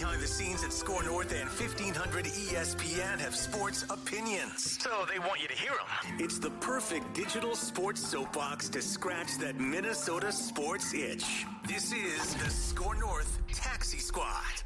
behind the scenes at SKOR North and 1500 ESPN have sports opinions. So they want you to hear them. It's the perfect digital sports soapbox to scratch that Minnesota sports itch. This is the SKOR North Taxi Squad.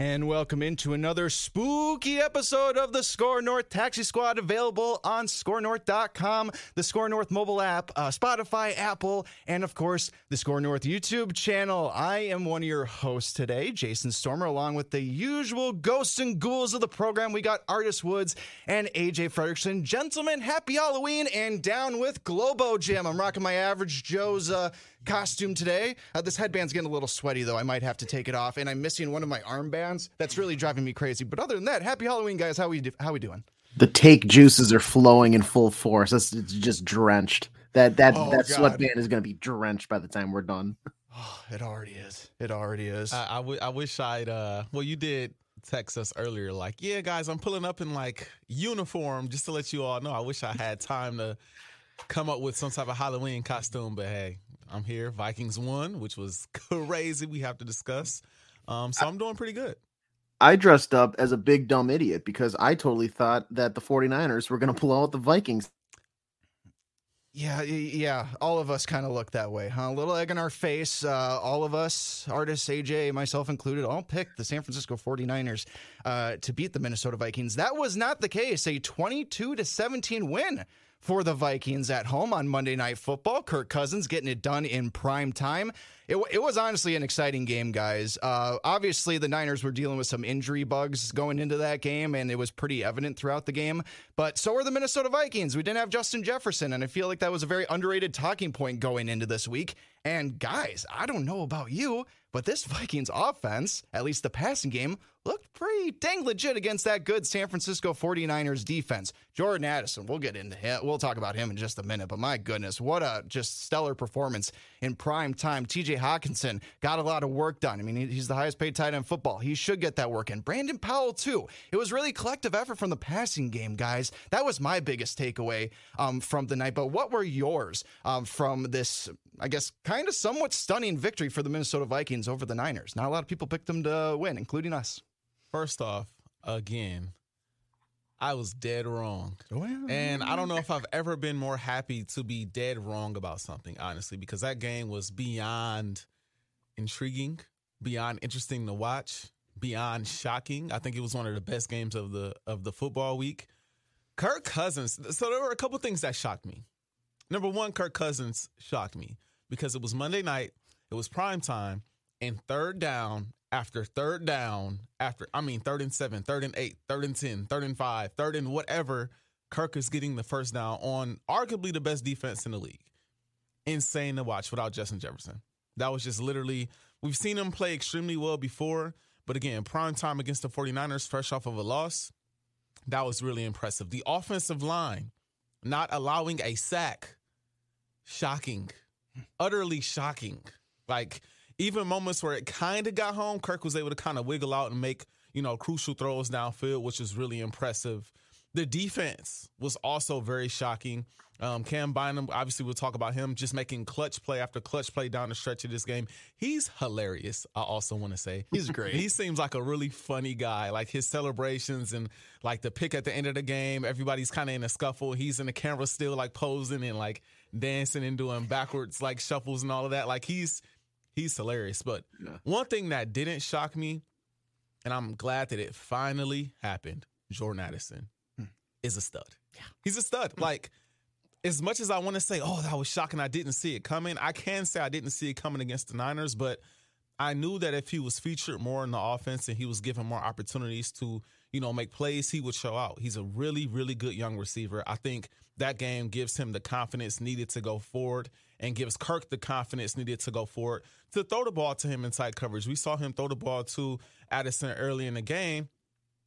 And welcome into another spooky episode of the SKOR North Taxi Squad, available on skornorth.com, the SKOR North mobile app, uh, Spotify, Apple, and of course, the SKOR North YouTube channel. I am one of your hosts today, Jason Stormer, along with the usual ghosts and ghouls of the program. We got Artis Woods and AJ Fredrickson. Gentlemen, happy Halloween and down with Globo Gym. I'm rocking my average Joe's uh, costume today. Uh, this headband's getting a little sweaty, though. I might have to take it off, and I'm missing one of my armbands. That's really driving me crazy. But other than that, happy Halloween, guys. How we do- how we doing? The take juices are flowing in full force. It's, it's just drenched. That that Oh, that God. sweatband is going to be drenched by the time we're done. Oh, it already is. It already is. I, I, w- I wish I'd. Uh, well, you did text us earlier, like, yeah, guys, I'm pulling up in like uniform just to let you all know. I wish I had time to come up with some type of Halloween costume, but hey, I'm here. Vikings won, which was crazy. We have to discuss. Um, so I'm doing pretty good. I dressed up as a big dumb idiot because I totally thought that the 49ers were going to pull out the Vikings. Yeah, yeah. All of us kind of look that way, huh? A little egg in our face. Uh, all of us, Artis, AJ, myself included, all picked the San Francisco 49ers uh, to beat the Minnesota Vikings. That was not the case. A 22 to 17 win for the Vikings at home on Monday Night Football. Kirk Cousins getting it done in prime time. It, it was honestly an exciting game, guys. Uh, obviously, the Niners were dealing with some injury bugs going into that game, and it was pretty evident throughout the game. But so were the Minnesota Vikings. We didn't have Justin Jefferson, and I feel like that was a very underrated talking point going into this week. And guys, I don't know about you, but this Vikings offense, at least the passing game, looked pretty dang legit against that good San Francisco 49ers defense. Jordan Addison, we'll get into him. We'll talk about him in just a minute, but my goodness, what a just stellar performance in prime time. TJ Hockenson got a lot of work done. I mean, he's the highest paid tight end in football. He should get that work in. Brandon Powell, too. It was really collective effort from the passing game, guys. That was my biggest takeaway um, from the night. But what were yours um, from this, I guess, kind of somewhat stunning victory for the Minnesota Vikings over the Niners? Not a lot of people picked them to win, including us. First off, again, I was dead wrong. Well, And I don't know if I've ever been more happy to be dead wrong about something, honestly, because that game was beyond intriguing, beyond interesting to watch, beyond shocking. I think it was one of the best games of the of the football week. Kirk Cousins. So there were a couple things that shocked me. Number one, Kirk Cousins shocked me because it was Monday night, it was prime time, and third down after third down after I mean third and seven, third and eight, third and ten, third and five, third and whatever. Kirk is getting the first down on arguably the best defense in the league. Insane to watch without Justin Jefferson. That was just literally we've seen him play extremely well before, but again, prime time against the 49ers, fresh off of a loss. That was really impressive. The offensive line not allowing a sack. Shocking. Utterly shocking. Like even moments where it kind of got home, Kirk was able to kind of wiggle out and make, you know, crucial throws downfield, which was really impressive. The defense was also very shocking. Um, Cam Bynum, obviously, we'll talk about him just making clutch play after clutch play down the stretch of this game. He's hilarious. I also want to say He's great. He seems like a really funny guy. Like his celebrations and like the pick at the end of the game, everybody's kind of in a scuffle. He's in the camera still like posing and like dancing and doing backwards like shuffles and all of that. Like he's he's hilarious. But one thing that didn't shock me, and I'm glad that it finally happened, Jordan Addison hmm. is a stud. Yeah. He's a stud. Hmm. Like, as much as I want to say, oh, that was shocking, I didn't see it coming, I can say I didn't see it coming against the Niners, but I knew that if he was featured more in the offense and he was given more opportunities to, you know, make plays, he would show out. He's a really, really good young receiver. I think that game gives him the confidence needed to go forward and gives Kirk the confidence needed to go forward to throw the ball to him in tight coverage. We saw him throw the ball to Addison early in the game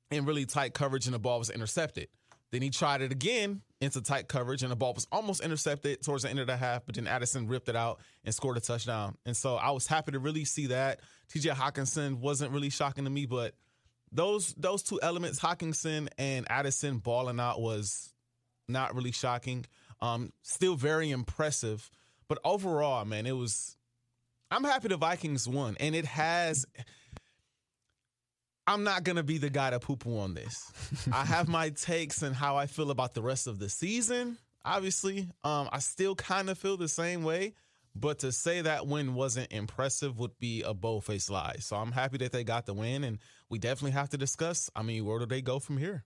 in really tight coverage and the ball was intercepted. Then he tried it again into tight coverage and the ball was almost intercepted towards the end of the half, but then Addison ripped it out and scored a touchdown. And so I was happy to really see that. TJ Hockenson wasn't really shocking to me, but those those two elements, Hockenson and Addison balling out was not really shocking. Um, still very impressive. But overall, man, it was I'm happy the Vikings won. And it has I'm not gonna be the guy to poo poo on this. I have my takes and how I feel about the rest of the season. Obviously, um, I still kind of feel the same way. But to say that win wasn't impressive would be a bold faced lie. So I'm happy that they got the win, and we definitely have to discuss. I mean, where do they go from here?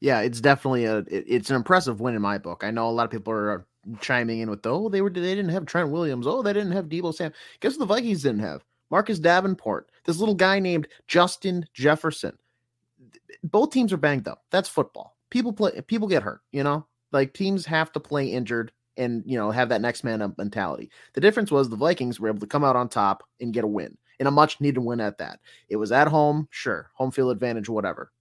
Yeah, it's definitely a it's an impressive win in my book. I know a lot of people are chiming in with oh they were they didn't have Trent Williams, oh they didn't have Deebo Sam. Guess what the Vikings didn't have? Marcus Davenport, this little guy named Justin Jefferson. Both teams are banged up. That's football. People play people get hurt, you know? Like teams have to play injured and you know have that next man up mentality. The difference was the Vikings were able to come out on top and get a win, and a much needed win at that. It was at home, sure, home field advantage, whatever.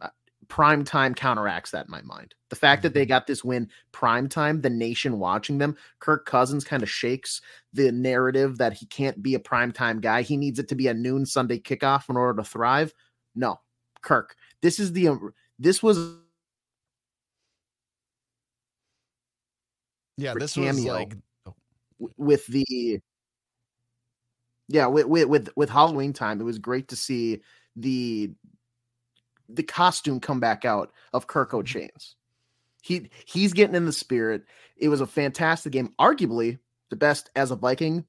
Uh, prime time counteracts that in my mind. The fact that they mm-hmm. got this win prime time, the nation watching them, Kirk Cousins kind of shakes the narrative that he can't be a prime time guy. He needs it to be a noon Sunday kickoff in order to thrive. No, Kirk, this is the this was Yeah, this was like oh. with the yeah with, with with Halloween time. It was great to see the the costume come back out of Kirk mm-hmm. Chains. He he's getting in the spirit. It was a fantastic game, arguably the best as a Viking,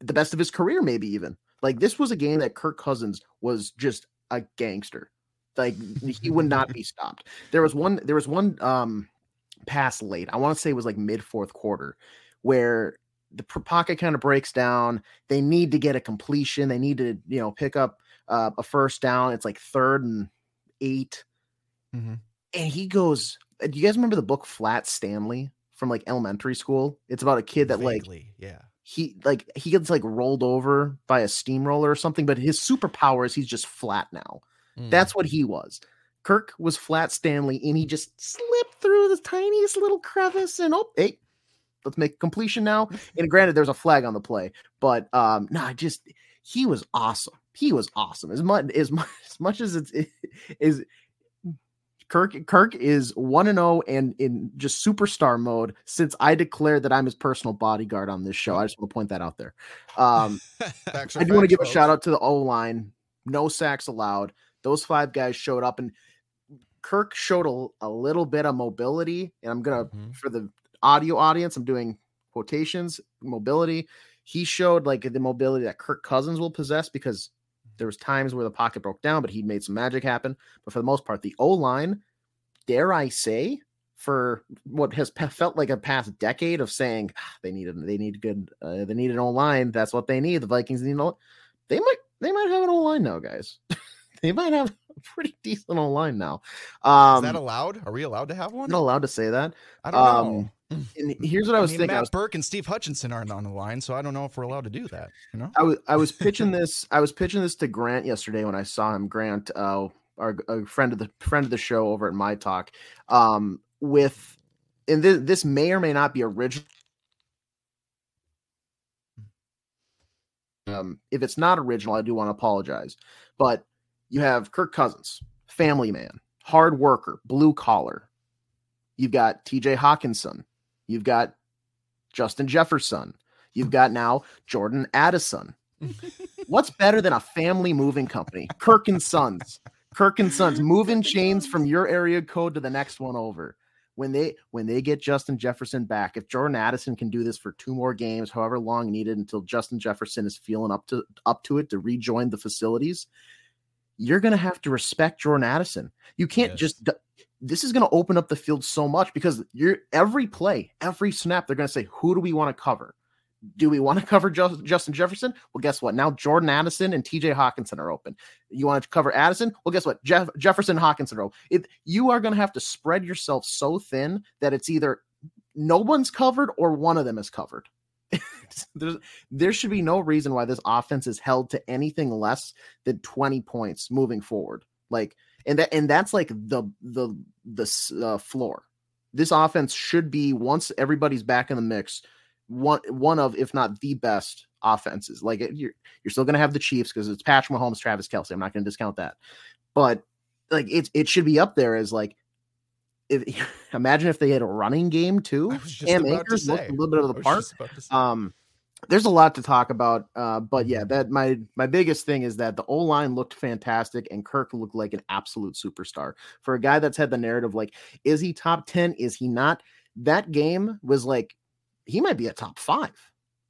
the best of his career, maybe even. Like this was a game that Kirk Cousins was just a gangster. Like he would not be stopped. There was one. There was one. Um, pass late. I want to say it was like mid fourth quarter where the pocket kind of breaks down. They need to get a completion. They need to, you know, pick up uh, a first down. It's like third and 8 mm-hmm. And he goes, uh, Do you guys remember the book Flat Stanley from like elementary school? It's about a kid that Vaguely, like, yeah. He like he gets like rolled over by a steamroller or something, but his superpower is he's just flat now. Mm. That's what he was. Kirk was flat Stanley, and he just slipped through the tiniest little crevice. And oh, hey, let's make completion now. And granted, there's a flag on the play, but um, no, nah, just he was awesome. He was awesome. As much as much as much as it's it, is Kirk Kirk is 1 and 0 and in just superstar mode since I declared that I'm his personal bodyguard on this show. I just want to point that out there. Um I do want to give folks. a shout out to the O line. No sacks allowed. Those five guys showed up and Kirk showed a, a little bit of mobility, and I'm gonna mm-hmm. for the audio audience, I'm doing quotations mobility. He showed like the mobility that Kirk Cousins will possess because there was times where the pocket broke down, but he made some magic happen. But for the most part, the O line, dare I say, for what has felt like a past decade of saying ah, they needed they need good uh, they need an O line. That's what they need. The Vikings need. an O- they might they might have an O line now, guys. they might have pretty decent online now. Um, Is that um, allowed? Are we allowed to have one? Not allowed to say that. I don't um, know. And here's what I was I mean, thinking. Matt was, Birk and Steve Hutchinson aren't on the line, so I don't know if we're allowed to do that. You know, I was I was pitching this. I was pitching this to Grant yesterday when I saw him. Grant, uh, our a friend of the friend of the show over at My Talk, um, with and this, this may or may not be original. Um, if it's not original, I do want to apologize. But you have Kirk Cousins, family man, hard worker, blue collar. You've got TJ Hockenson. You've got Justin Jefferson. You've got now Jordan Addison. What's better than a family moving company? Kirk and Sons. Kirk and Sons moving chains from your area code to the next one over. When they when they get Justin Jefferson back, if Jordan Addison can do this for two more games, however long needed until Justin Jefferson is feeling up to up to it to rejoin the facilities, you're going to have to respect Jordan Addison. You can't yes. just this is going to open up the field so much because you're every play, every snap, they're going to say, "Who do we want to cover? Do we want to cover Justin Jefferson? Well, guess what? Now Jordan Addison and T.J. Hockenson are open. You want to cover Addison? Well, guess what? Jeff, Jefferson, Hockenson are open. It, you are going to have to spread yourself so thin that it's either no one's covered or one of them is covered. There should be no reason why this offense is held to anything less than 20 points moving forward. Like, and that, and that's like the, the, the uh, floor. This offense should be once everybody's back in the mix, one, one of, if not the best offenses. Like you're, you're still going to have the Chiefs because it's Patrick Mahomes, Travis Kelce. I'm not going to discount that, but like it, it should be up there as like if, imagine if they had a running game too. Cam Akers looked a little bit of the part. Um, there's a lot to talk about. Uh, but yeah, that my my biggest thing is that the O line looked fantastic and Kirk looked like an absolute superstar for a guy that's had the narrative like, is he top ten? Is he not? That game was like, he might be a top five,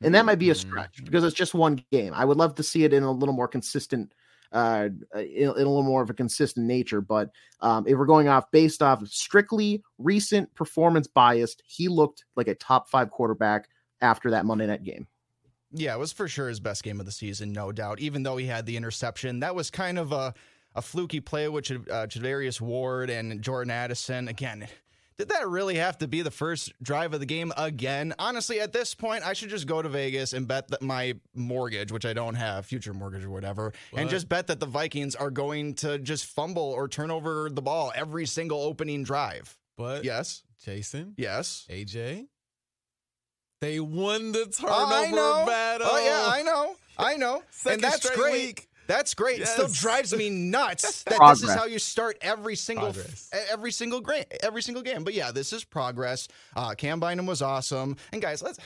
and that might be a stretch Mm-hmm. because it's just one game. I would love to see it in a little more consistent. Uh, in, in a little more of a consistent nature, but um, if we're going off based off strictly recent performance biased, he looked like a top five quarterback after that Monday night game. Yeah, it was for sure his best game of the season, no doubt. Even though he had the interception, that was kind of a, a fluky play with uh, Charvarius Ward and Jordan Addison. Again, did that really have to be the first drive of the game again? Honestly, at this point, I should just go to Vegas and bet that my mortgage, which I don't have, future mortgage or whatever, and just bet that the Vikings are going to just fumble or turn over the ball every single opening drive. But Yes, Jason, yes. AJ, they won the turnover Oh, I know. battle. Oh yeah, I know. I know. And that's great. week. That's great. It still drives me nuts that this is how you start every single Progress. every single gra- every single game. But yeah, this is progress. Uh, Cam Bynum was awesome. And guys, let's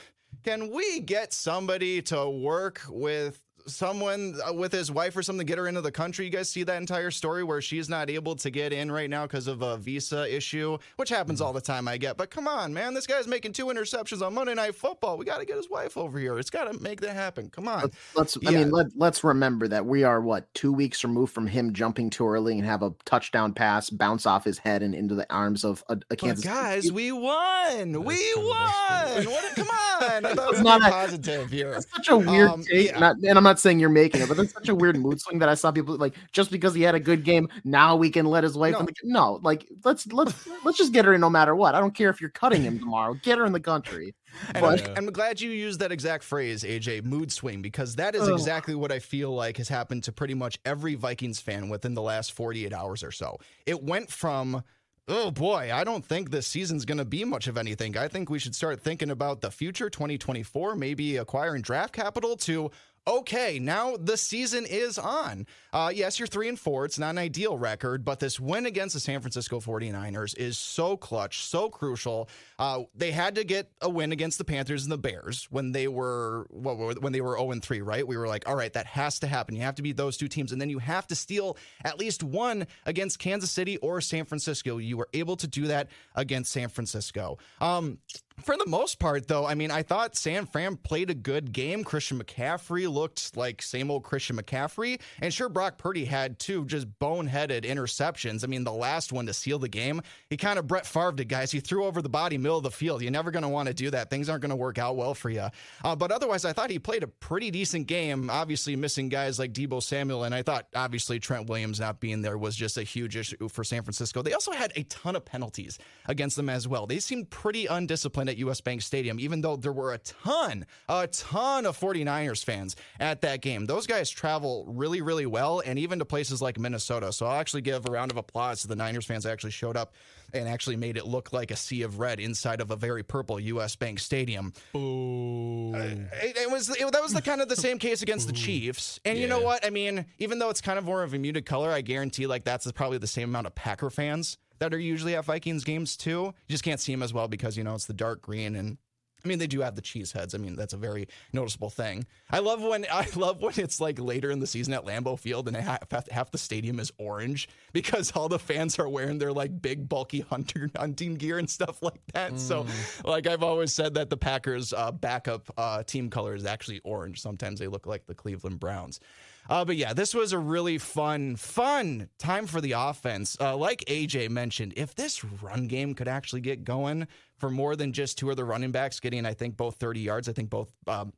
can we get somebody to work with someone uh, with his wife or something to get her into the country? You guys see that entire story where she's not able to get in right now because of a visa issue, which happens all the time. I get, but come on, man, this guy's making two interceptions on Monday Night Football. We got to get his wife over here. It's got to make that happen. Come on. Let's, let's I mean, let, let's remember that we are what two weeks removed from him jumping too early and have a touchdown pass bounce off his head and into the arms of a, a Kansas. City guys, we won. We won. that's. What, come on. I thought It's we not a- positive here. That's such a weird Um, take, yeah. not, and I'm not saying you're making it, but that's such a weird mood swing that I saw people like just because he had a good game, now we can let his wife. No. the, no, like let's let's let's just get her in no matter what. I don't care if you're cutting him tomorrow. Get her in the country. And But- I'm, I'm glad you used that exact phrase, AJ, mood swing, because that is exactly what I feel like has happened to pretty much every Vikings fan within the last 48 hours or so. It went from, oh boy, I don't think this season's going to be much of anything. I think we should start thinking about the future, 2024, maybe acquiring draft capital to. Okay, now the season is on. Uh, yes, you're three and four. It's not an ideal record, but this win against the San Francisco 49ers is so clutch, so crucial. Uh, they had to get a win against the Panthers and the Bears when they were when they were 0 and 3, right? We were like, all right, that has to happen. You have to beat those two teams, and then you have to steal at least one against Kansas City or San Francisco. You were able to do that against San Francisco. Um, for the most part, though, I mean, I thought San Fran played a good game. Christian McCaffrey looked like same old Christian McCaffrey. And sure, Brock Purdy had two just boneheaded interceptions. I mean, the last one to seal the game, he kind of Brett Favre it, guys. He threw over the body, middle of the field. You're never going to want to do that. Things aren't going to work out well for you. Uh, but otherwise, I thought he played a pretty decent game. Obviously, missing guys like Deebo Samuel. And I thought, obviously, Trent Williams not being there was just a huge issue for San Francisco. They also had a ton of penalties against them as well. They seemed pretty undisciplined at US Bank Stadium, even though there were a ton, a ton of 49ers fans at that game. Those guys travel really, really well, and even to places like Minnesota. So I'll actually give a round of applause to the Niners fans that actually showed up and actually made it look like a sea of red inside of a very purple US Bank Stadium. Boo. Uh, it, it was it, that was the kind of the same case against the Chiefs. And you know what? I mean, even though it's kind of more of a muted color, I guarantee like that's probably the same amount of Packer fans that are usually at Vikings games too. You just can't see them as well because you know it's the dark green and I mean, they do have the cheese heads. I mean, that's a very noticeable thing. I love when I love when it's like later in the season at Lambeau Field and half, half the stadium is orange because all the fans are wearing their like big bulky hunter hunting gear and stuff like that. So, like I've always said that the Packers' uh, backup uh, team color is actually orange. Sometimes they look like the Cleveland Browns. Uh, but yeah, this was a really fun, fun time for the offense. Uh, like AJ mentioned, if this run game could actually get going for more than just two of the running backs getting, I think, both 30 yards, I think both um,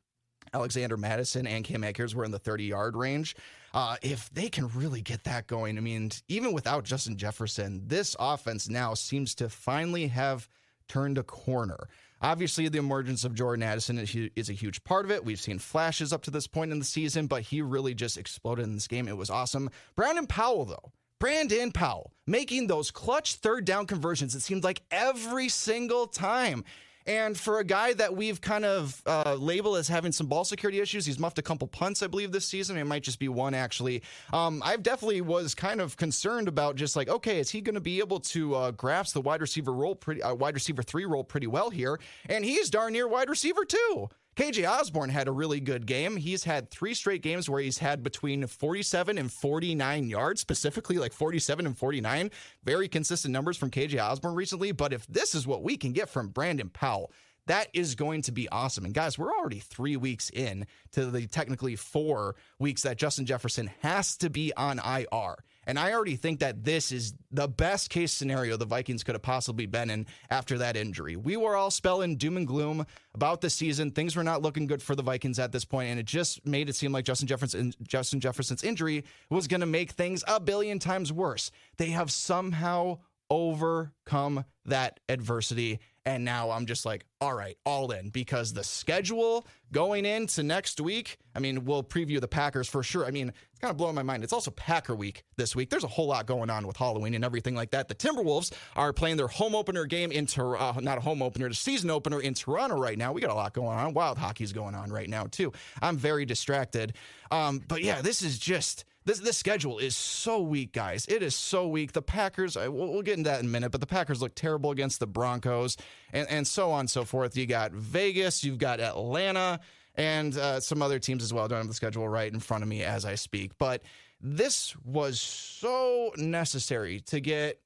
Alexander Mattison and Cam Akers were in the 30 yard range. Uh, if they can really get that going, I mean, even without Justin Jefferson, this offense now seems to finally have turned a corner. Obviously, the emergence of Jordan Addison is a huge part of it. We've seen flashes up to this point in the season, but he really just exploded in this game. It was awesome. Brandon Powell, though, Brandon Powell making those clutch third down conversions, it seemed like every single time. And for a guy that we've kind of uh, labeled as having some ball security issues, he's muffed a couple punts, I believe, this season. It might just be one, actually. Um, I definitely was kind of concerned about just like, okay, is he going to be able to uh, grasp the wide receiver role, pretty, uh, wide receiver three role pretty well here? And he's darn near wide receiver two. KJ Osborn had a really good game. He's had three straight games where he's had between 47 and 49 yards, specifically like 47 and 49. Very consistent numbers from KJ Osborn recently. But if this is what we can get from Brandon Powell, that is going to be awesome. And guys, we're already three weeks in to the technically four weeks that Justin Jefferson has to be on IR. And I already think that this is the best case scenario the Vikings could have possibly been in after that injury. We were all spelling doom and gloom about the season. Things were not looking good for the Vikings at this point, and it just made it seem like Justin Jefferson Justin Jefferson's injury was going to make things a billion times worse. They have somehow overcome that adversity and now I'm just like, all right, all in because the schedule going into next week. I mean, we'll preview the Packers for sure. I mean, it's kind of blowing my mind. It's also Packer week this week. There's a whole lot going on with Halloween and everything like that. The Timberwolves are playing their home opener game in uh, not a home opener, the season opener in Toronto right now. We got a lot going on. Wild hockey's going on right now too. I'm very distracted. Um, but yeah, this is just this this schedule is so weak, guys. It is so weak. The Packers, we'll, we'll, get into that in a minute, but the Packers look terrible against the Broncos, and and so on and so forth. You got Vegas, you've got Atlanta, and uh, some other teams as well. I don't have the schedule right in front of me as I speak, but this was so necessary to get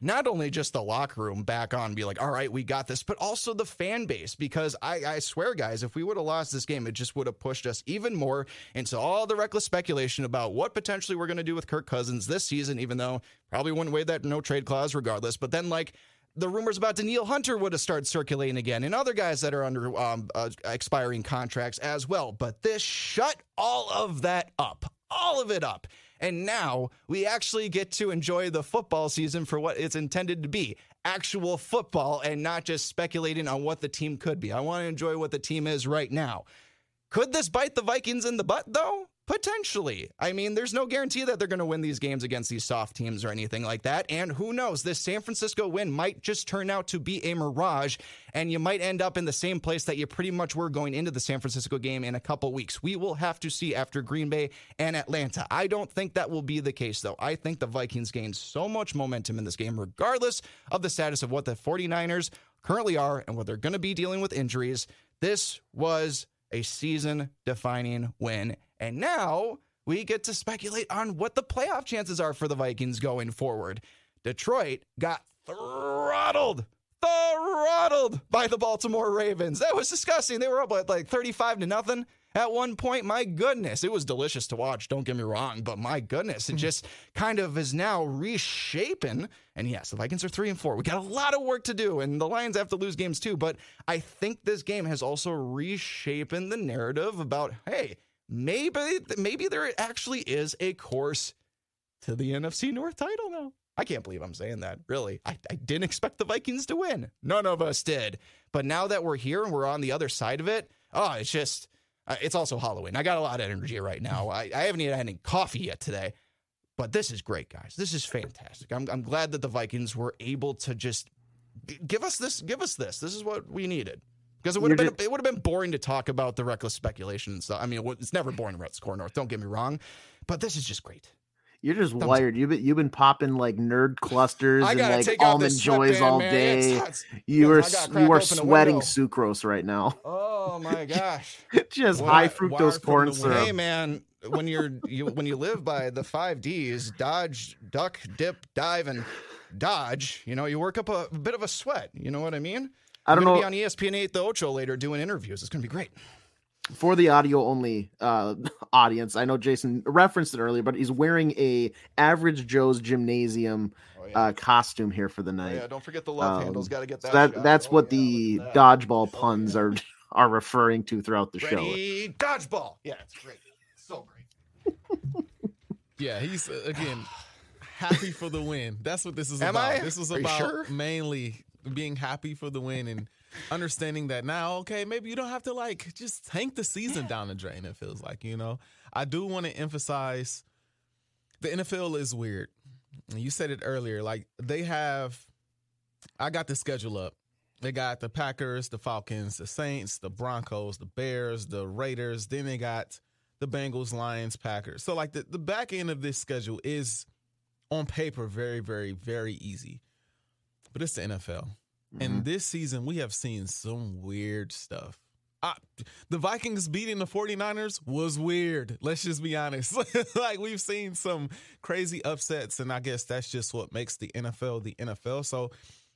not only just the locker room back on be like, all right, we got this, but also the fan base. Because I, I swear, guys, if we would have lost this game, it just would have pushed us even more into all the reckless speculation about what potentially we're going to do with Kirk Cousins this season, even though probably wouldn't waive that no trade clause regardless. But then, like, the rumors about Danielle Hunter would have started circulating again, and other guys that are under um, uh, expiring contracts as well. But this shut all of that up, all of it up. And now we actually get to enjoy the football season for what it's intended to be actual football and not just speculating on what the team could be. I want to enjoy what the team is right now. Could this bite the Vikings in the butt, though? Potentially. I mean, there's no guarantee that they're going to win these games against these soft teams or anything like that. And who knows, this San Francisco win might just turn out to be a mirage, and you might end up in the same place that you pretty much were going into the San Francisco game in a couple weeks. We will have to see after Green Bay and Atlanta. I don't think that will be the case, though. I think the Vikings gained so much momentum in this game, regardless of the status of what the 49ers currently are and what they're going to be dealing with injuries. This was a season defining win. And now we get to speculate on what the playoff chances are for the Vikings going forward. Detroit got throttled, throttled by the Baltimore Ravens. That was disgusting. They were up at like 35 to nothing at one point. My goodness, it was delicious to watch. Don't get me wrong, but my goodness, it hmm. just kind of is now reshaping. And yes, the Vikings are three and four. We got a lot of work to do, and the Lions have to lose games too. But I think this game has also reshaping the narrative about hey, maybe maybe there actually is a course to the NFC North title now. I can't believe I'm saying that. Really, I, I didn't expect the Vikings to win. None of us did. But now that we're here and we're on the other side of it, oh, it's just uh, it's also Halloween. I got a lot of energy right now. I, I haven't even had any coffee yet today. But this is great, guys. This is fantastic. I'm, I'm glad that the Vikings were able to just give us this. Give us this. This is what we needed. Because it would have been just, it would have been boring to talk about the reckless speculation and stuff. I mean, it's never boring about SKOR North. Don't get me wrong, but this is just great. You're just Thumbs wired. You've been you've been popping like nerd clusters and like almond joys all man. day. It's, it's, you are you are sweating sucrose right now. Oh my gosh! just what, high fructose corn syrup. Hey man, when you're you when you live by the five D's: dodge, duck, dip, dive, and dodge. You know, you work up a, a bit of a sweat. You know what I mean? I don't know. Be on ESPN eight the Ocho later doing interviews. It's gonna be great for the audio only uh, audience, I know Jason referenced it earlier, but he's wearing a average Joe's gymnasium oh, yeah. uh, costume here for the night. Oh, yeah, don't forget the love um, handles. Got to get that. So that that's oh, what yeah, the dodgeball oh, puns yeah. are are referring to throughout the Ready, show. Dodgeball. Yeah, it's great. So great. yeah, he's uh, again happy for the win. That's what this is Am about. I? This is about sure? mainly being happy for the win and understanding that now, okay, maybe you don't have to like just tank the season yeah. down the drain. It feels like, you know, I do want to emphasize the NFL is weird. You said it earlier, like they have, I got the schedule up. They got the Packers, the Falcons, the Saints, the Broncos, the Bears, the Raiders. Then they got the Bengals, Lions, Packers. So like the, the back end of this schedule is on paper very, very, very easy. But it's the NFL. Mm-hmm. And this season, we have seen some weird stuff. I, the Vikings beating the 49ers was weird. Let's just be honest. like we've seen some crazy upsets, and I guess that's just what makes the NFL the NFL. So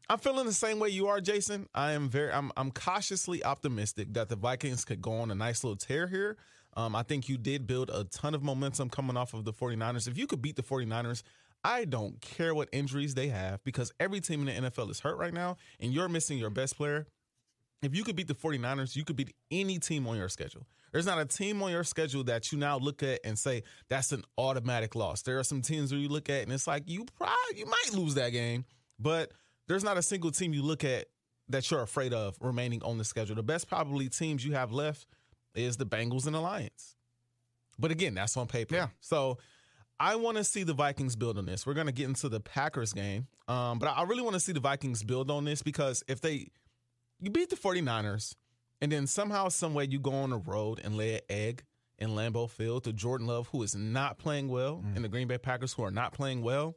I'm feeling the same way you are, Jason. I am very I'm I'm cautiously optimistic that the Vikings could go on a nice little tear here. Um, I think you did build a ton of momentum coming off of the 49ers. If you could beat the 49ers, I don't care what injuries they have because every team in the NFL is hurt right now, and you're missing your best player. If you could beat the 49ers, you could beat any team on your schedule. There's not a team on your schedule that you now look at and say that's an automatic loss. There are some teams where you look at and it's like you probably you might lose that game, but there's not a single team you look at that you're afraid of remaining on the schedule. The best probably teams you have left is the Bengals and the Lions. But again, that's on paper. Yeah. So I want to see the Vikings build on this. We're going to get into the Packers game. Um, but I really want to see the Vikings build on this because if they you beat the 49ers and then somehow some way you go on the road and lay an egg in Lambeau Field to Jordan Love who is not playing well Mm. and the Green Bay Packers who are not playing well.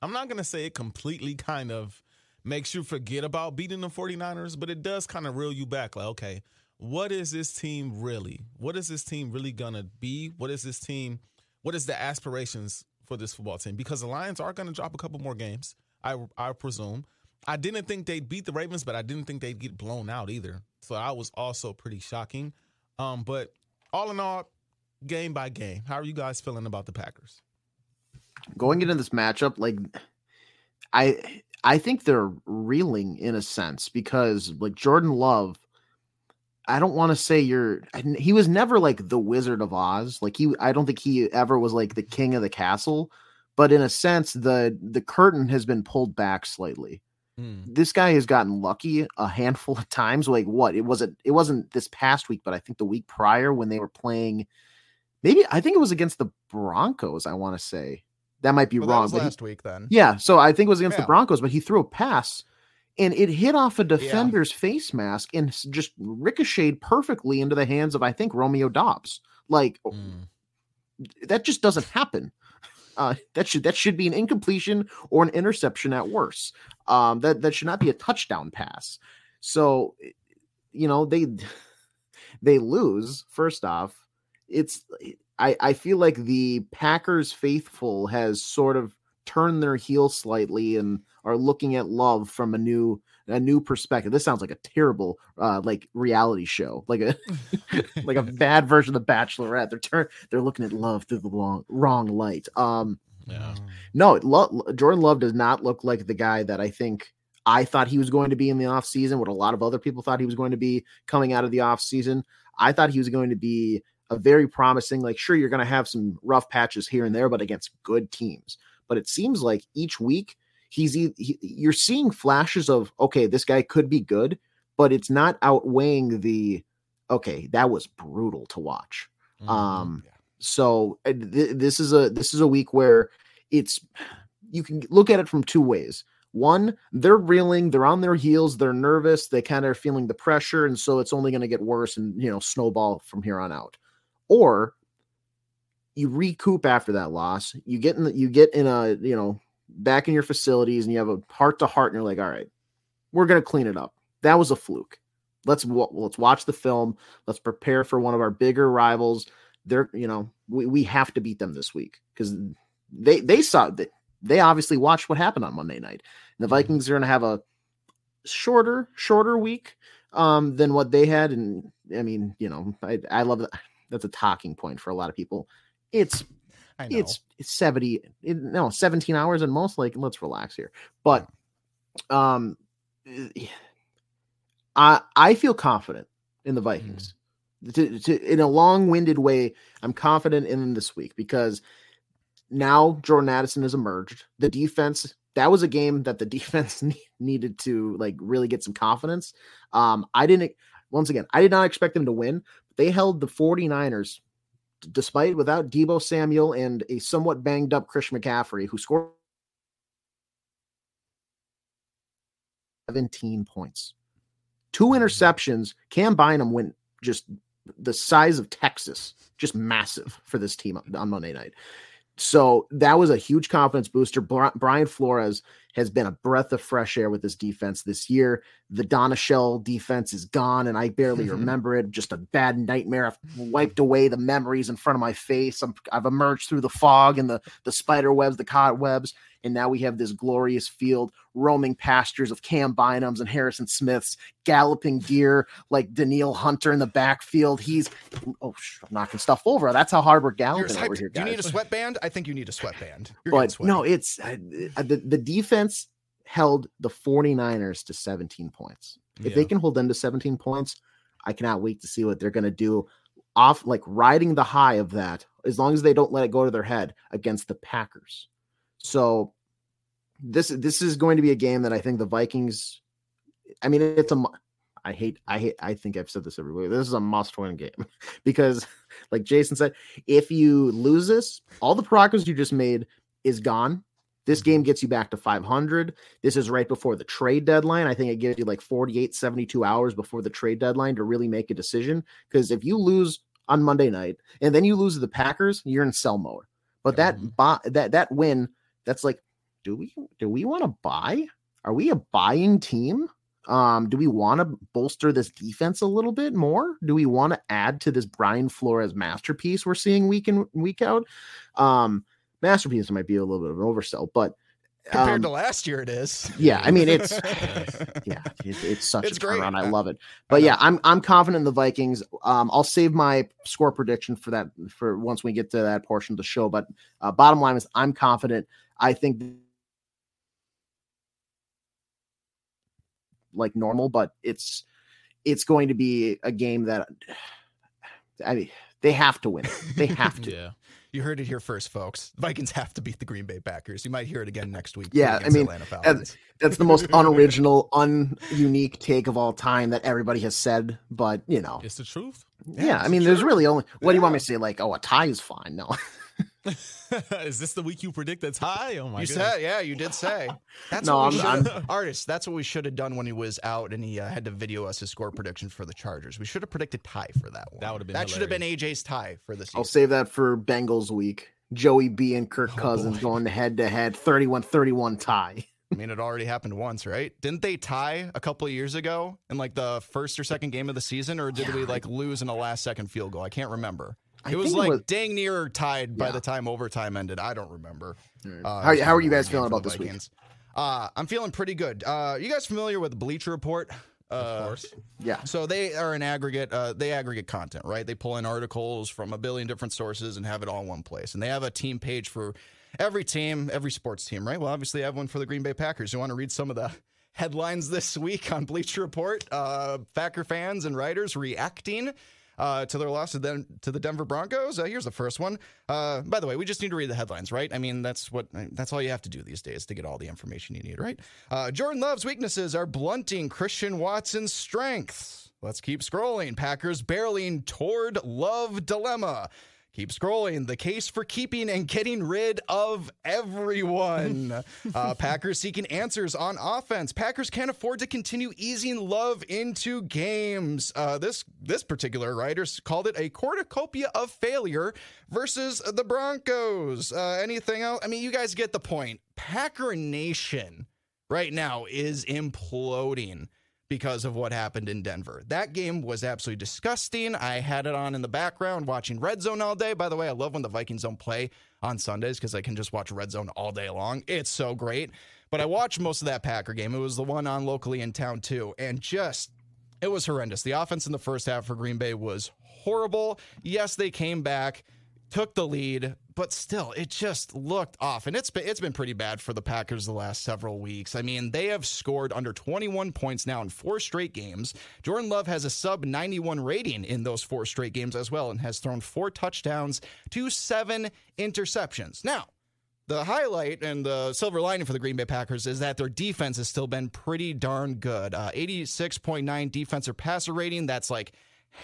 I'm not going to say it completely kind of makes you forget about beating the 49ers, but it does kind of reel you back like okay, what is this team really? What is this team really going to be? What is this team what is the aspirations for this football team? Because the Lions are going to drop a couple more games, I I presume. I didn't think they'd beat the Ravens, but I didn't think they'd get blown out either. So I was also pretty shocking. Um, but all in all, game by game, how are you guys feeling about the Packers? going into this matchup, like I I think they're reeling in a sense because like Jordan Love, I don't want to say you're he was never like the Wizard of Oz. Like he I don't think he ever was like the king of the castle, but in a sense the the curtain has been pulled back slightly. Hmm. This guy has gotten lucky a handful of times. Like what? It wasn't it wasn't this past week, but I think the week prior when they were playing maybe I think it was against the Broncos, I want to say. That might be Well, wrong. was but he- last week then. yeah, so I think it was against the Broncos, but he threw a pass and it hit off a defender's face mask and just ricocheted perfectly into the hands of I think Romeo Doubs. Like Mm. that just doesn't happen. Uh, that should that should be an incompletion or an interception at worst. Um, that that should not be a touchdown pass. So, you know they they lose. First off, it's I I feel like the Packers faithful has sort of turned their heel slightly and are looking at love from a new a new perspective. This sounds like a terrible uh like reality show, like a like a bad version of the Bachelorette. They're turn they're looking at love through the wrong, wrong light. Um Yeah. no, Lo- Jordan Love does not look like the guy that I think I thought he was going to be in the offseason, what a lot of other people thought he was going to be coming out of the offseason. I thought he was going to be a very promising, like, sure, you're going to have some rough patches here and there, but against good teams. But it seems like each week he's he, you're seeing flashes of, okay, this guy could be good, but it's not outweighing the, okay, that was brutal to watch. Mhm. Um, Yeah. so uh, th- this is a this is a week where it's you can look at it from two ways. One, they're reeling, they're on their heels, they're nervous, they kind of are feeling the pressure, and so it's only going to get worse and you know snowball from here on out. Or you recoup after that loss, you get in the, you get in a you know back in your facilities, and you have a heart to heart, and you're like, all right, we're going to clean it up. That was a fluke. Let's let's watch the film. Let's prepare for one of our bigger rivals they're you know we, we have to beat them this week because they they saw that they obviously watched what happened on Monday night. And the Mhm. Vikings are going to have a shorter shorter week um than what they had and I mean you know I I love that that's a talking point for a lot of people. It's I know. it's it's 70 it, no 17 hours and most like let's relax here. But um i i feel confident in the vikings. To, to, in a long-winded way i'm confident in them this week because now jordan addison has emerged. The defense that was a game that the defense ne- needed to like really get some confidence. Um i didn't once again i did not expect them to win they held the 49ers despite without Deebo Samuel and a somewhat banged up Chris McCaffrey, who scored 17 points. Two mm-hmm. interceptions. Cam Bynum went just the size of Texas, just massive for this team on Monday night. So that was a huge confidence booster. Brian Flores has been a breath of fresh air with this defense this year. The Donatell defense is gone, and I barely Mhm. remember it. Just a bad nightmare. I've wiped away the memories in front of my face. I'm, I've emerged through the fog and the the spider webs, the cobwebs, and now we have this glorious field, roaming pastures of Cam Bynums and Harrison Smiths, galloping deer like Danielle Hunter in the backfield. He's oh, sh- I'm knocking stuff over. That's how hard we're galloping over here, Do you need a sweatband? I think you need a sweatband. You're but no, it's uh, the, the defense held the 49ers to 17 points. If they can hold them to 17 points, I cannot wait to see what they're going to do off like riding the high of that as long as they don't let it go to their head against the Packers. So this this is going to be a game that I think the Vikings I mean it's a I hate I hate I think I've said this every week. This is a must-win game because like Jason said, if you lose this, all the progress you just made is gone. This game gets you back to 500. This is right before the trade deadline. I think it gives you like 48, 72 hours before the trade deadline to really make a decision. Because if you lose on Monday night and then you lose to the Packers, you're in sell mode. But that buy, that that win, that's like, do we do we want to buy? Are we a buying team? Um, do we want to bolster this defense a little bit more? Do we want to add to this Brian Flores masterpiece we're seeing week in week out? Um, masterpiece might be a little bit of an oversell, but Compared um, to last year, it is. yeah, I mean it's yeah, it's, it's such It's a great. turnaround. I I- love it. But yeah, I'm I'm confident in the Vikings. Um, I'll save my score prediction for that for once we get to that portion of the show. But uh, bottom line is, I'm confident. I think like normal, but it's it's going to be a game that I mean they have to win. They have to. Yeah. You heard it here first, folks. Vikings have to beat the Green Bay Packers. You might hear it again next week. Yeah, I mean, Atlanta Falcons. That's the most unoriginal, ununique take of all time that everybody has said. But you know, It's the truth. yeah, I mean, there's really only what do you want me to say? Like, oh, a tie is fine. No, Is this the week you predict that's high? Oh my god. you goodness. said, yeah, you did say. That's No, what we I'm- Artis. That's what we should have done when he was out and he uh, had to video us his score prediction for the Chargers. We should have predicted tie for that one. That would've been that should have been AJ's tie for this. season. I'll save that for Bengals week. Joey B and Kirk Oh, Cousins boy. going head to head, 31-31 tie. I mean, it already happened once, right? Didn't they tie a couple of years ago in like the first or second game of the season, or did Yeah, we like lose in a last second field goal? I can't remember. I it was think it like was- dang near tied by Yeah. the time overtime ended. I don't remember. Uh, how, how are you guys feeling about this week? Uh, I'm feeling pretty good. Uh, you guys familiar with Bleacher Report? Uh, Of course. Yeah, So they are an aggregate. Uh, they aggregate content, right? They pull in articles from a billion different sources and have it all in one place. And they have a team page for every team, every sports team, right? Well, obviously, I have one for the Green Bay Packers. You want to read some of the headlines this week on Bleacher Report? Uh, Packer fans and writers reacting. Uh, to their loss to, Den- to the Denver Broncos. Uh, here's the first one. Uh, by the way, we just need to read the headlines, right? I mean, that's what that's all you have to do these days to get all the information you need, right? Uh, Jordan Love's weaknesses are blunting Christian Watson's strengths. Let's keep scrolling. Packers barreling toward Love dilemma. Keep scrolling. The case for keeping and getting rid of everyone. uh, Packers seeking answers on offense. Packers can't afford to continue easing love into games. Uh, this this particular writer called it a cornucopia of failure versus the Broncos. Uh, anything else? I mean, you guys get the point. Packer Nation right now is imploding because of what happened in Denver. That game was absolutely disgusting. I had it on in the background watching Red Zone all day. By the way, I love when the Vikings don't play on Sundays because I can just watch Red Zone all day long. It's so great. But I watched most of that Packer game. It was the one on locally in town too, and just it was horrendous. The offense in the first half for Green Bay was horrible. Yes, they came back, took the lead, but still, it just looked off. And it's been it's been pretty bad for the Packers the last several weeks. I mean, they have scored under 21 points now in four straight games. Jordan Love has a sub 91 rating in those four straight games as well, and has thrown four touchdowns to seven interceptions. Now. The highlight and the silver lining for the Green Bay Packers is that their defense has still been pretty darn good. Uh, 86.9 defensive passer rating. That's like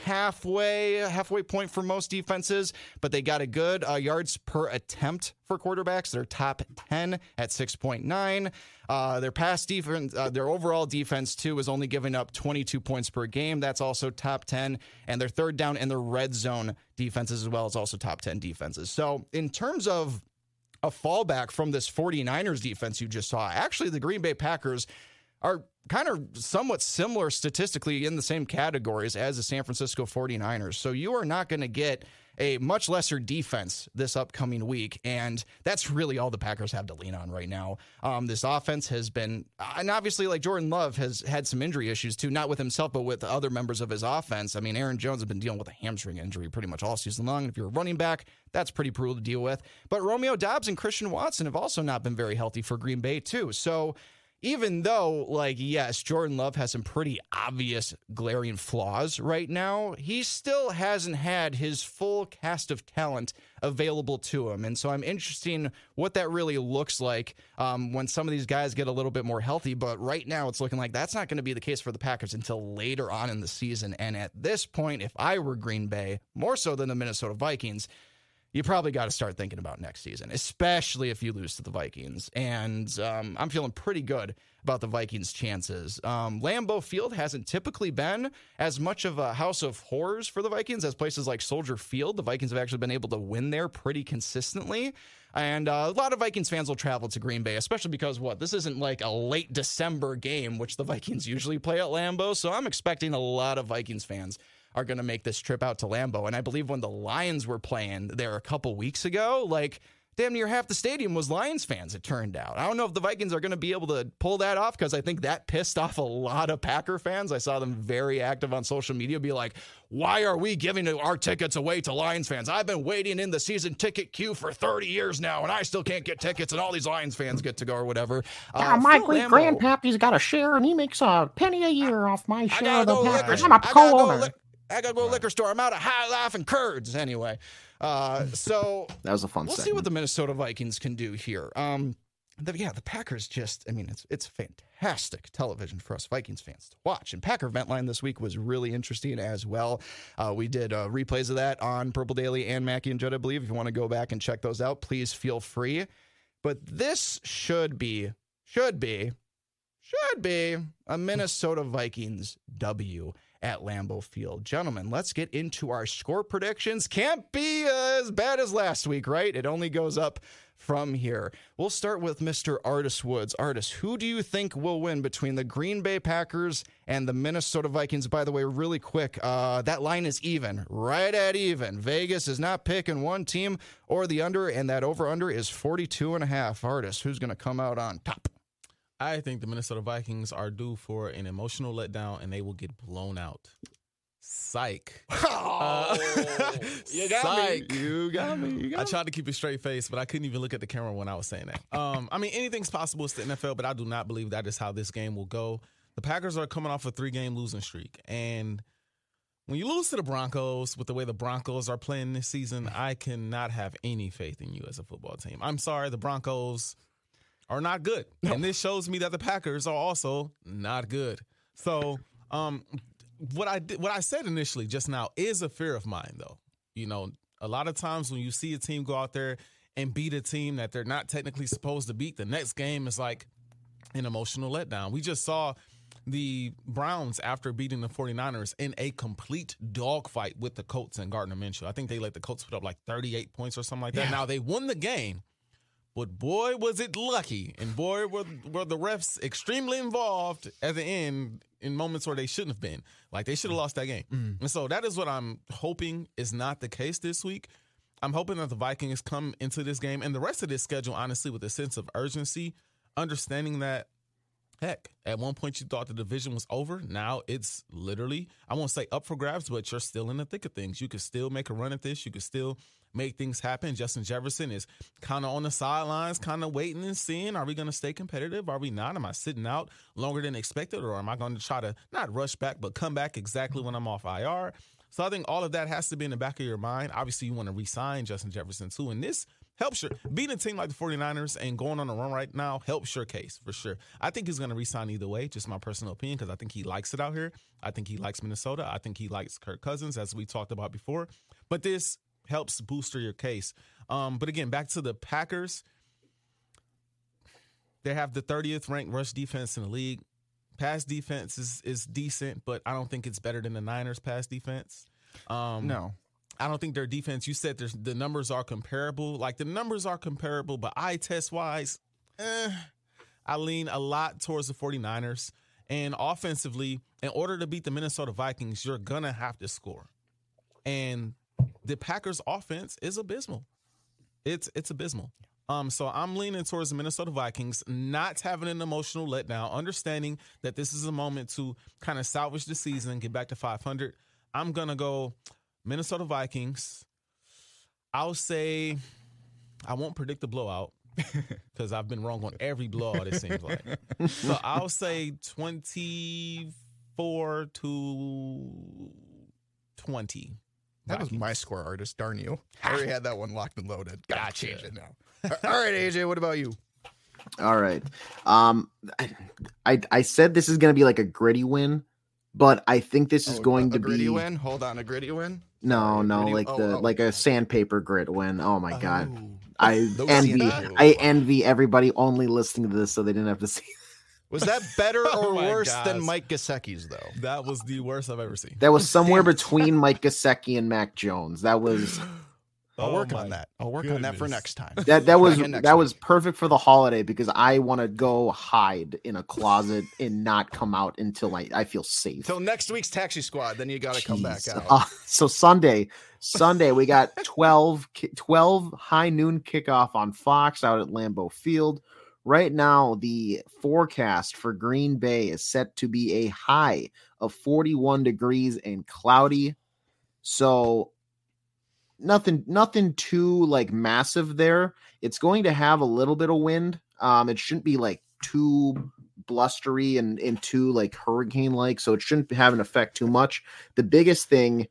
halfway halfway point for most defenses, but they got a good uh, yards per attempt for quarterbacks. They're top 10 at 6.9. Uh, their pass defense, uh, their overall defense too, is only giving up 22 points per game. That's also top 10, and their third down and their red zone defenses as well is also top 10 defenses. So in terms of a fallback from this 49ers defense you just saw. Actually, the Green Bay Packers are kind of somewhat similar statistically in the same categories as the San Francisco 49ers. So you are not going to get a much lesser defense this upcoming week. And that's really all the Packers have to lean on right now. Um, this offense has been, and obviously, like Jordan Love has had some injury issues too, not with himself, but with other members of his offense. I mean, Aaron Jones has been dealing with a hamstring injury pretty much all season long. If you're a running back, that's pretty brutal to deal with. But Romeo Dobbs and Christian Watson have also not been very healthy for Green Bay, too. So, even though, like, yes, Jordan Love has some pretty obvious glaring flaws right now, he still hasn't had his full cast of talent available to him. And so I'm interested in what that really looks like um, when some of these guys get a little bit more healthy. But right now, it's looking like that's not going to be the case for the Packers until later on in the season. And at this point, if I were Green Bay, more so than the Minnesota Vikings, you probably got to start thinking about next season, especially if you lose to the Vikings. And um, I'm feeling pretty good about the Vikings' chances. Um, Lambeau Field hasn't typically been as much of a house of horrors for the Vikings as places like Soldier Field. The Vikings have actually been able to win there pretty consistently. And uh, a lot of Vikings fans will travel to Green Bay, especially because what? This isn't like a late December game, which the Vikings usually play at Lambeau. So I'm expecting a lot of Vikings fans are going to make this trip out to Lambeau. And I believe when the Lions were playing there a couple weeks ago, like damn near half the stadium was Lions fans, it turned out. I don't know if the Vikings are going to be able to pull that off because I think that pissed off a lot of Packer fans. I saw them very active on social media be like, why are we giving our tickets away to Lions fans? I've been waiting in the season ticket queue for 30 years now, and I still can't get tickets, and all these Lions fans get to go or whatever. Yeah, uh, my great grandpappy's got a share, and he makes a penny a year off my share of the Packers. I'm a co-owner. I gotta go to liquor store. I'm out of high life and curds anyway. Uh, so that was a fun. We'll segment. see what the Minnesota Vikings can do here. Um, the, yeah, the Packers just. I mean, it's it's fantastic television for us Vikings fans to watch. And Packer Vent Line this week was really interesting as well. Uh, we did uh, replays of that on Purple Daily and Mackey and Judd, I believe. If you want to go back and check those out, please feel free. But this should be should be should be a Minnesota Vikings W at Lambeau Field. Gentlemen, let's get into our score predictions. Can't be as bad as last week, right? It only goes up from here. We'll start with Mr. Artis Woods. Artis, who do you think will win between the Green Bay Packers and the Minnesota Vikings? By the way, really quick, uh, that line is even, right at even. Vegas is not picking one team or the under, and that over under is 42 and a half. Artis, who's going to come out on top? I think the Minnesota Vikings are due for an emotional letdown and they will get blown out. Psych. Oh, uh, you got psych. me. You got me. You got I tried to keep a straight face, but I couldn't even look at the camera when I was saying that. Um, I mean, anything's possible. It's the NFL, but I do not believe that is how this game will go. The Packers are coming off a three game losing streak. And when you lose to the Broncos with the way the Broncos are playing this season, I cannot have any faith in you as a football team. I'm sorry, the Broncos are not good. No. And this shows me that the Packers are also not good. So, um, what I did, what I said initially just now is a fear of mine, though. You know, a lot of times when you see a team go out there and beat a team that they're not technically supposed to beat, the next game is like an emotional letdown. We just saw the Browns after beating the 49ers in a complete dogfight with the Colts and Gardner Minshew. I think they let the Colts put up like 38 points or something like that. Yeah. Now they won the game, but boy, was it lucky. And boy, were, were the refs extremely involved at the end in moments where they shouldn't have been. Like they should have lost that game. Mm. And so that is what I'm hoping is not the case this week. I'm hoping that the Vikings come into this game and the rest of this schedule, honestly, with a sense of urgency, understanding that Heck, at one point you thought the division was over. Now it's literally, I won't say up for grabs, but you're still in the thick of things. You can still make a run at this. You can still make things happen. Justin Jefferson is kind of on the sidelines, kind of waiting and seeing are we going to stay competitive? Are we not? Am I sitting out longer than expected? Or am I going to try to not rush back, but come back exactly when I'm off IR? So I think all of that has to be in the back of your mind. Obviously, you want to re sign Justin Jefferson too. And this helps your beating a team like the 49ers and going on a run right now helps your case for sure. I think he's going to resign either way, just my personal opinion, because I think he likes it out here. I think he likes Minnesota. I think he likes Kirk Cousins, as we talked about before. But this helps booster your case. Um, but again, back to the Packers. They have the 30th ranked rush defense in the league. Pass defense is is decent, but I don't think it's better than the Niners pass defense. Um, no. I don't think their defense. You said there's, the numbers are comparable. Like the numbers are comparable, but eye test wise, eh, I lean a lot towards the 49ers. And offensively, in order to beat the Minnesota Vikings, you're gonna have to score. And the Packers' offense is abysmal. It's it's abysmal. Um, so I'm leaning towards the Minnesota Vikings, not having an emotional letdown, understanding that this is a moment to kind of salvage the season, and get back to 500. I'm gonna go Minnesota Vikings. I'll say I won't predict the blowout because I've been wrong on every blowout. It seems like. so I'll say 24 to 20. That was my score Artis. Darn you! I already had that one locked and loaded. Gotta Gotcha. change it now. All right, AJ. What about you? All right. Um, I I said this is going to be like a gritty win, but I think this is Oh, going a to gritty be gritty win. Hold on, a gritty win. no, no, gritty- like oh, the oh. like a sandpaper grit win. Oh my god, Oh. I envy? I envy everybody only listening to this so they didn't have to see. Was that better Oh or my worse than. Mike Gesicki's though? That was the worst I've ever seen. That was somewhere between Mike Gesicki and Mac Jones. That was I'll Oh work my on that. I'll work on that for next time. that that was Again next that was perfect for the holiday because I want to go hide in a closet and not come out until I, I feel safe. Till next week's Taxi Squad, then you got to come back out. Uh, so Sunday, Sunday we got 12, 12 high noon kickoff on Fox out at Lambeau Field. Right now, the forecast for Green Bay is set to be a high of 41 degrees and cloudy. So nothing nothing too like massive there. It's going to have a little bit of wind. Um it shouldn't be like too blustery and, and too like hurricane like, so it shouldn't have an effect too much. The biggest thing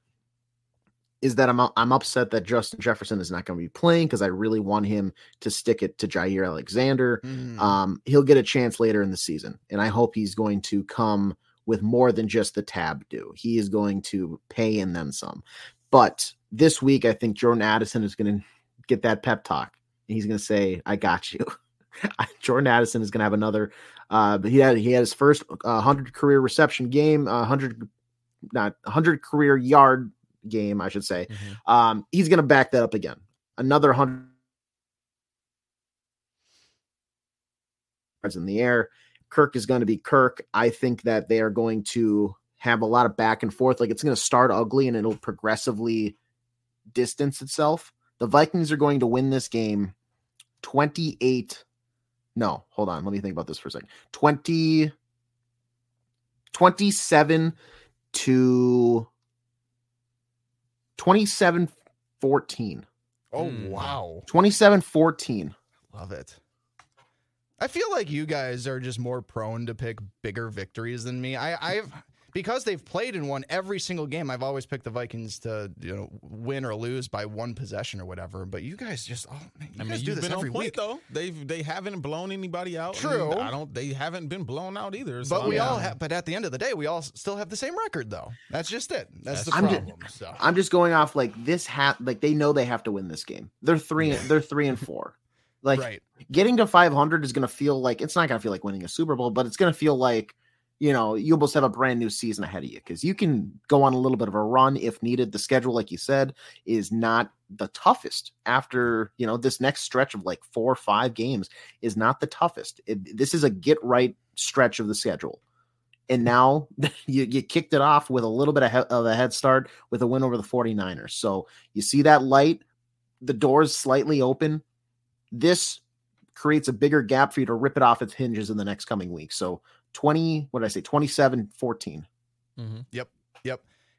is that I'm I'm upset that Justin Jefferson is not going to be playing because I really want him to stick it to Jaire Alexander. Mm. Um, he'll get a chance later in the season, and I hope he's going to come with more than just the tab due. He is going to pay and then some. But this week, I think Jordan Addison is going to get that pep talk. and He's going to say, "I got you." Jordan Addison is going to have another. Uh, but he had he had his first uh, hundred career reception game, uh, hundred not hundred career yard game, I should say. Mhm. Um, he's going to back that up again. Another hundred yards in the air. Kirk is going to be Kirk. I think that they are going to have a lot of back and forth. Like it's going to start ugly and it'll progressively distance itself. The Vikings are going to win this game 28. No, hold on. Let me think about this for a second. 20 27 to 27 14. oh Mm. wow, 27 14. love it. I feel like you guys are just more prone to pick bigger victories than me. I, I've because they've played and won every single game. I've always picked the Vikings to you know win or lose by one possession or whatever. But you guys just oh man, you I mean, guys do you've this been every on point week. though. They've they haven't blown anybody out. True. I don't. They haven't been blown out either. so But we I'm- all have. But at the end of the day, we all still have the same record, though. That's just it. That's, That's the I'm ju- problem. so. I'm just going off like this hat like they know they have to win this game. They're 3 they're 3 and 4. Like right. getting to 500 is going to feel like it's not going to feel like winning a Super Bowl, but it's going to feel like you know you almost have a brand new season ahead of you because you can go on a little bit of a run if needed. The schedule, like you said, is not the toughest. After you know this next stretch of like four or five games is not the toughest. It, this is a get right stretch of the schedule. And mm. now you, you kicked it off with a little bit of, he- of a head start with a win over the 49ers. So you see that light, the doors slightly open. This creates a bigger gap for you to rip it off its hinges in the next coming week. So 20, what did I say? 27 14. Mhm. Yep.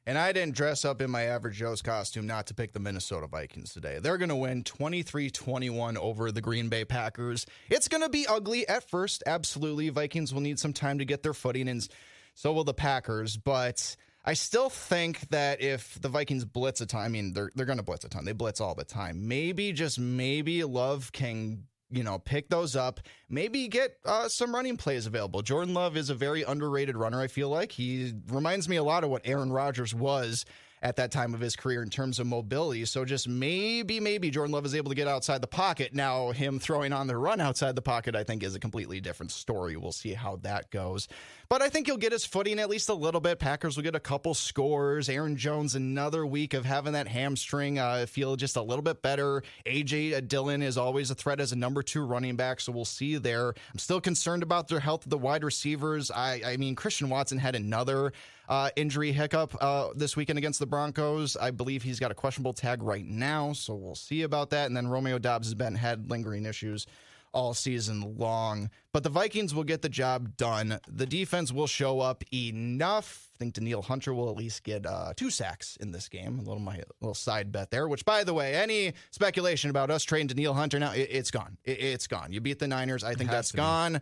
And I didn't dress up in my average Joe's costume not to pick the Minnesota Vikings today. They're going to win 23 21 over the Green Bay Packers. It's going to be ugly at first. Absolutely. Vikings will need some time to get their footing, and so will the Packers. But I still think that if the Vikings blitz a ton, I mean, they're, they're going to blitz a ton. They blitz all the time. Maybe, just maybe, Love can you know, pick those up. Maybe get uh, some running plays available. Jordan Love is a very underrated runner. I feel like he reminds me a lot of what Aaron Rodgers was at that time of his career in terms of mobility. So just maybe, maybe Jordan Love is able to get outside the pocket. Now, him throwing on the run outside the pocket, I think, is a completely different story. We'll see how that goes. But I think he'll get his footing at least a little bit. Packers will get a couple scores. Aaron Jones, another week of having that hamstring uh, feel just a little bit better. AJ Dillon is always a threat as a number two running back, so we'll see there. I'm still concerned about their health of the wide receivers. I, I mean, Christian Watson had another uh, injury hiccup uh, this weekend against the Broncos. I believe he's got a questionable tag right now, so we'll see about that. And then Romeo Doubs has been had lingering issues all season long. But the Vikings will get the job done. The defense will show up enough. I think Danielle Hunter will at least get uh, two sacks in this game. A little my little side bet there. Which, by the way, any speculation about us trading Danielle Hunter now, it, has gone. It, has gone. You beat the Niners. I think that's gone.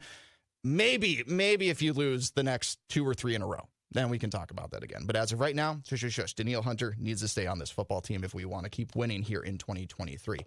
Maybe, maybe if you lose the next two or three in a row then we can talk about that again. But as of right now, shush, shush, shush. Danielle Hunter needs to stay on this football team if we want to keep winning here in 2023.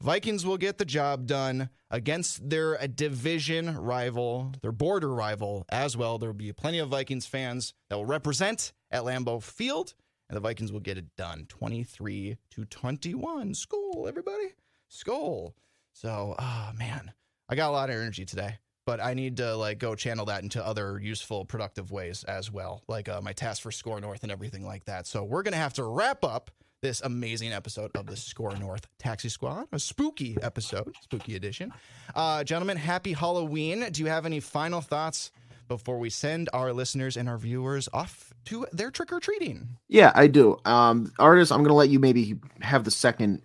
Vikings will get the job done against their uh, division rival, their border rival as well. There will be plenty of Vikings fans that will represent at Lambeau Field, and the Vikings will get it done 23 to 21. Skol, everybody. Skol. So, oh man, I got a lot of energy today but I need to like go channel that into other useful, productive ways as well, like uh, my task for SKOR North and everything like that. So we're gonna have to wrap up this amazing episode of the SKOR North Taxi Squad, a spooky episode, spooky edition. Uh, gentlemen, happy Halloween. Do you have any final thoughts before we send our listeners and our viewers off to their trick or treating? Yeah, I do. Um, Artis, I'm gonna let you maybe have the second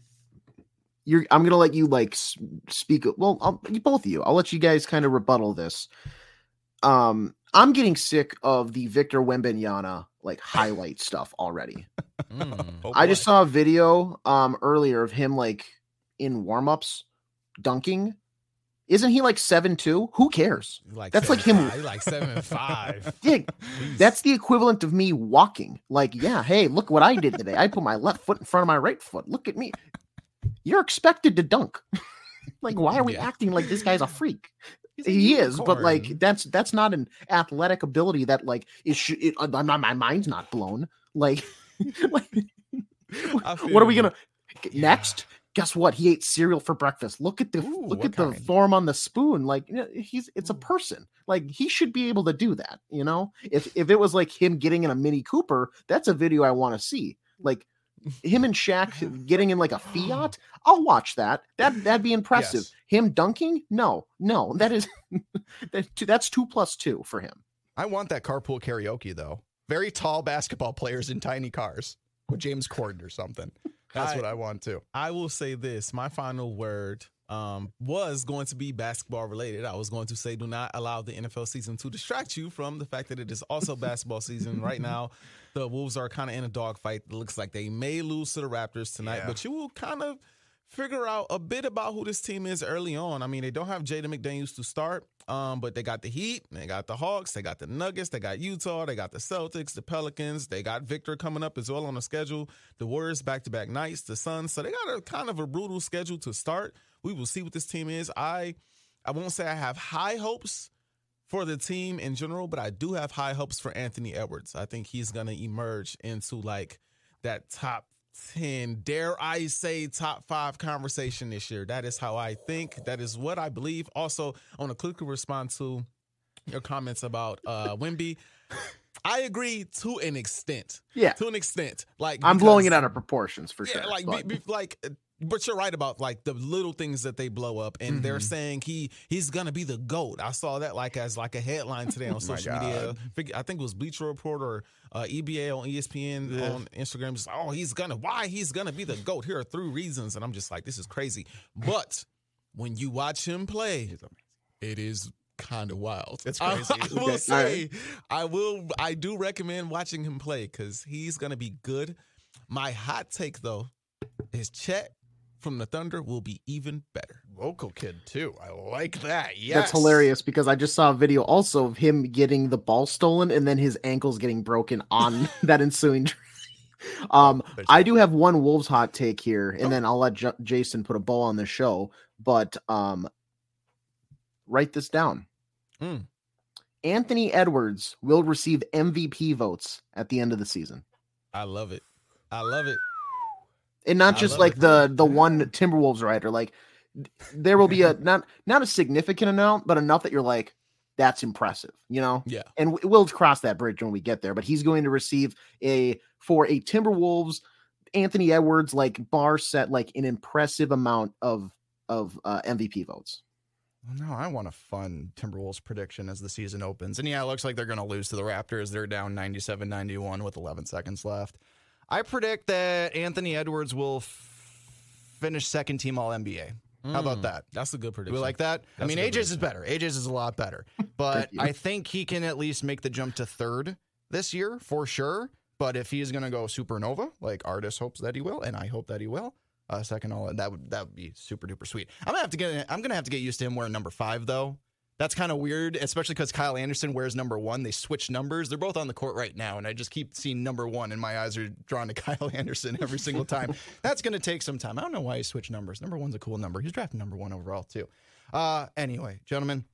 you're I'm gonna let you like speak. Well, I'll, both of you. I'll let you guys kind of rebuttal this. Um, I'm getting sick of the Victor Wembanyama like highlight stuff already. Mm, oh I just saw a video um earlier of him like in warmups dunking. Isn't he like seven two? Who cares? Like that's like him. Five, like seven five. yeah, that's the equivalent of me walking. Like, yeah, hey, look what I did today. I put my left foot in front of my right foot. Look at me you're expected to dunk. like, why are we yeah. acting like this guy's a freak? he is, but like that's that's not an athletic ability that like is. It, I'm not. My mind's not blown. Like, like what are we gonna yeah. next? Guess what? He ate cereal for breakfast. Look at the Ooh, look at kind? the form on the spoon. Like he's it's a person. Like he should be able to do that. You know, if if it was like him getting in a Mini Cooper, that's a video I want to see. Like him and Shaq getting in like a Fiat, I'll watch that. That that'd be impressive. Yes. Him dunking? No, no, that is that's two plus two for him. I want that carpool karaoke though. Very tall basketball players in tiny cars with James Corden or something. That's I, what I want too. I will say this: my final word um, was going to be basketball related. I was going to say, do not allow the NFL season to distract you from the fact that it is also basketball season right now. The Wolves are kind of in a dogfight. It looks like they may lose to the Raptors tonight, yeah. but you will kind of figure out a bit about who this team is early on. I mean, they don't have Jaden McDaniels to start, um, but they got the Heat, they got the Hawks, they got the Nuggets, they got Utah, they got the Celtics, the Pelicans, they got Victor coming up as well on the schedule. The Warriors back to back nights, the Suns. So they got a kind of a brutal schedule to start. We will see what this team is. I I won't say I have high hopes for the team in general, but I do have high hopes for Anthony Edwards. I think he's to emerge into like that top 10, dare I say, top five conversation this year. That is how I think. That is what I believe. Also, I want to quickly respond to your comments about uh Wemby. I agree to an extent. Yeah, to an extent. Like I'm blowing it out of proportions for yeah, sure. Like, be, be, like but you're right about like the little things that they blow up, and mm-hmm. they're saying he he's gonna be the goat. I saw that like as like a headline today on social media. I think it was Bleacher Report or uh, EBA on ESPN yeah. on Instagram. Just oh, he's gonna why he's gonna be the goat. Here are three reasons, and I'm just like this is crazy. But when you watch him play, it is kind of wild. It's crazy. I, I will say, right. I will, I do recommend watching him play because he's gonna be good. My hot take though is Chet from the Thunder will be even better. Local kid too. I like that. Yes. That's hilarious because I just saw a video also of him getting the ball stolen and then his ankles getting broken on that ensuing. um, oh, I do have one Wolves hot take here, and oh. then I'll let J- Jason put a bow on the show. But um, write this down. Mm. Anthony Edwards will receive MVP votes at the end of the season. I love it. I love it. And not I just like it. the the one Timberwolves rider. Like there will be a not not a significant amount, but enough that you're like, that's impressive, you know. Yeah. And we- we'll cross that bridge when we get there. But he's going to receive a for a Timberwolves Anthony Edwards like bar set like an impressive amount of of uh, MVP votes. No, I want a fun Timberwolves prediction as the season opens. And yeah, it looks like they're going to lose to the Raptors. They're down 97 91 with 11 seconds left. I predict that Anthony Edwards will f- finish second team All NBA. How about Mm, that? That's a good Do prediction. we like that? I That's a mean, good AJ's is better. AJ's is a lot better. But. I think he can at least make the jump to third this year for sure. But if he's going to go supernova, like Artis hopes that he will, and I hope that he will, uh, second all that would that would be super duper sweet. I'm gonna have to get I'm gonna have to get used to him wearing number five though. That's kind of weird, especially because Kyle Anderson wears number one. They switch numbers. They're both on the court right now, and I just keep seeing number one, and my eyes are drawn to Kyle Anderson every single time. That's going to take some time. I don't know why he switched numbers. Number one's a cool number. He's drafted number one overall, too. Uh, anyway, gentlemen,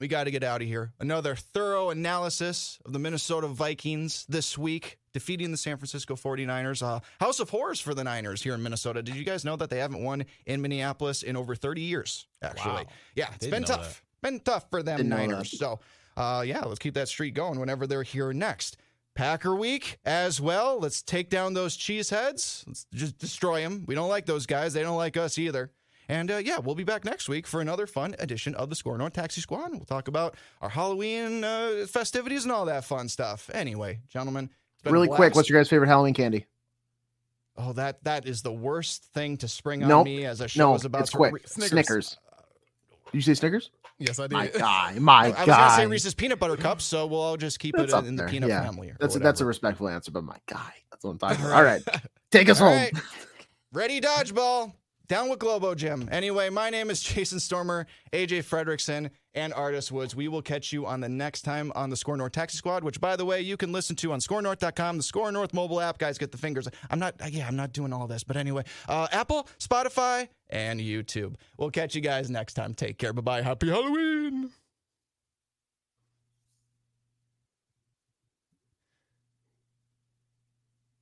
we got to get out of here. Another thorough analysis of the Minnesota Vikings this week, defeating the San Francisco 49ers. Uh, House of horrors for the Niners here in Minnesota. Did you guys know that they haven't won in Minneapolis in over 30 years, actually? Wow. Yeah, it's been tough. Been tough for them Didn't Niners. So, uh, yeah, let's keep that streak going whenever they're here next. Packer week as well. Let's take down those cheeseheads. Let's just destroy them. We don't like those guys. They don't like us either. And uh, yeah, we'll be back next week for another fun edition of the SKOR North Taxi Squad. We'll talk about our Halloween uh, festivities and all that fun stuff. Anyway, gentlemen, it's been a Really quick, what's your guys' favorite Halloween candy? Oh, that that is the worst thing to spring on Nope. me as a show No, is about it's to quick. re- Snickers. Did you say Snickers? Yes, I did. My guy, my I was gonna say. Reese's peanut butter cups, so we'll all just keep That's it in the peanut yeah. family. That's a, that's a respectful answer, but my guy. That's what I'm talking about. All right, take us All home. right. Ready, dodgeball. Down with Globo Gym. Anyway, my name is Jason Stormer, AJ Fredrickson, and Artis Woods. We will catch you on the next time on the SKOR North Taxi Squad, which, by the way, you can listen to on skornorth.com, the SKOR North mobile app. Guys, get the fingers. I'm not, yeah, I'm not doing all this, but anyway, uh, Apple, Spotify, and YouTube. We'll catch you guys next time. Take care. Bye bye. Happy Halloween.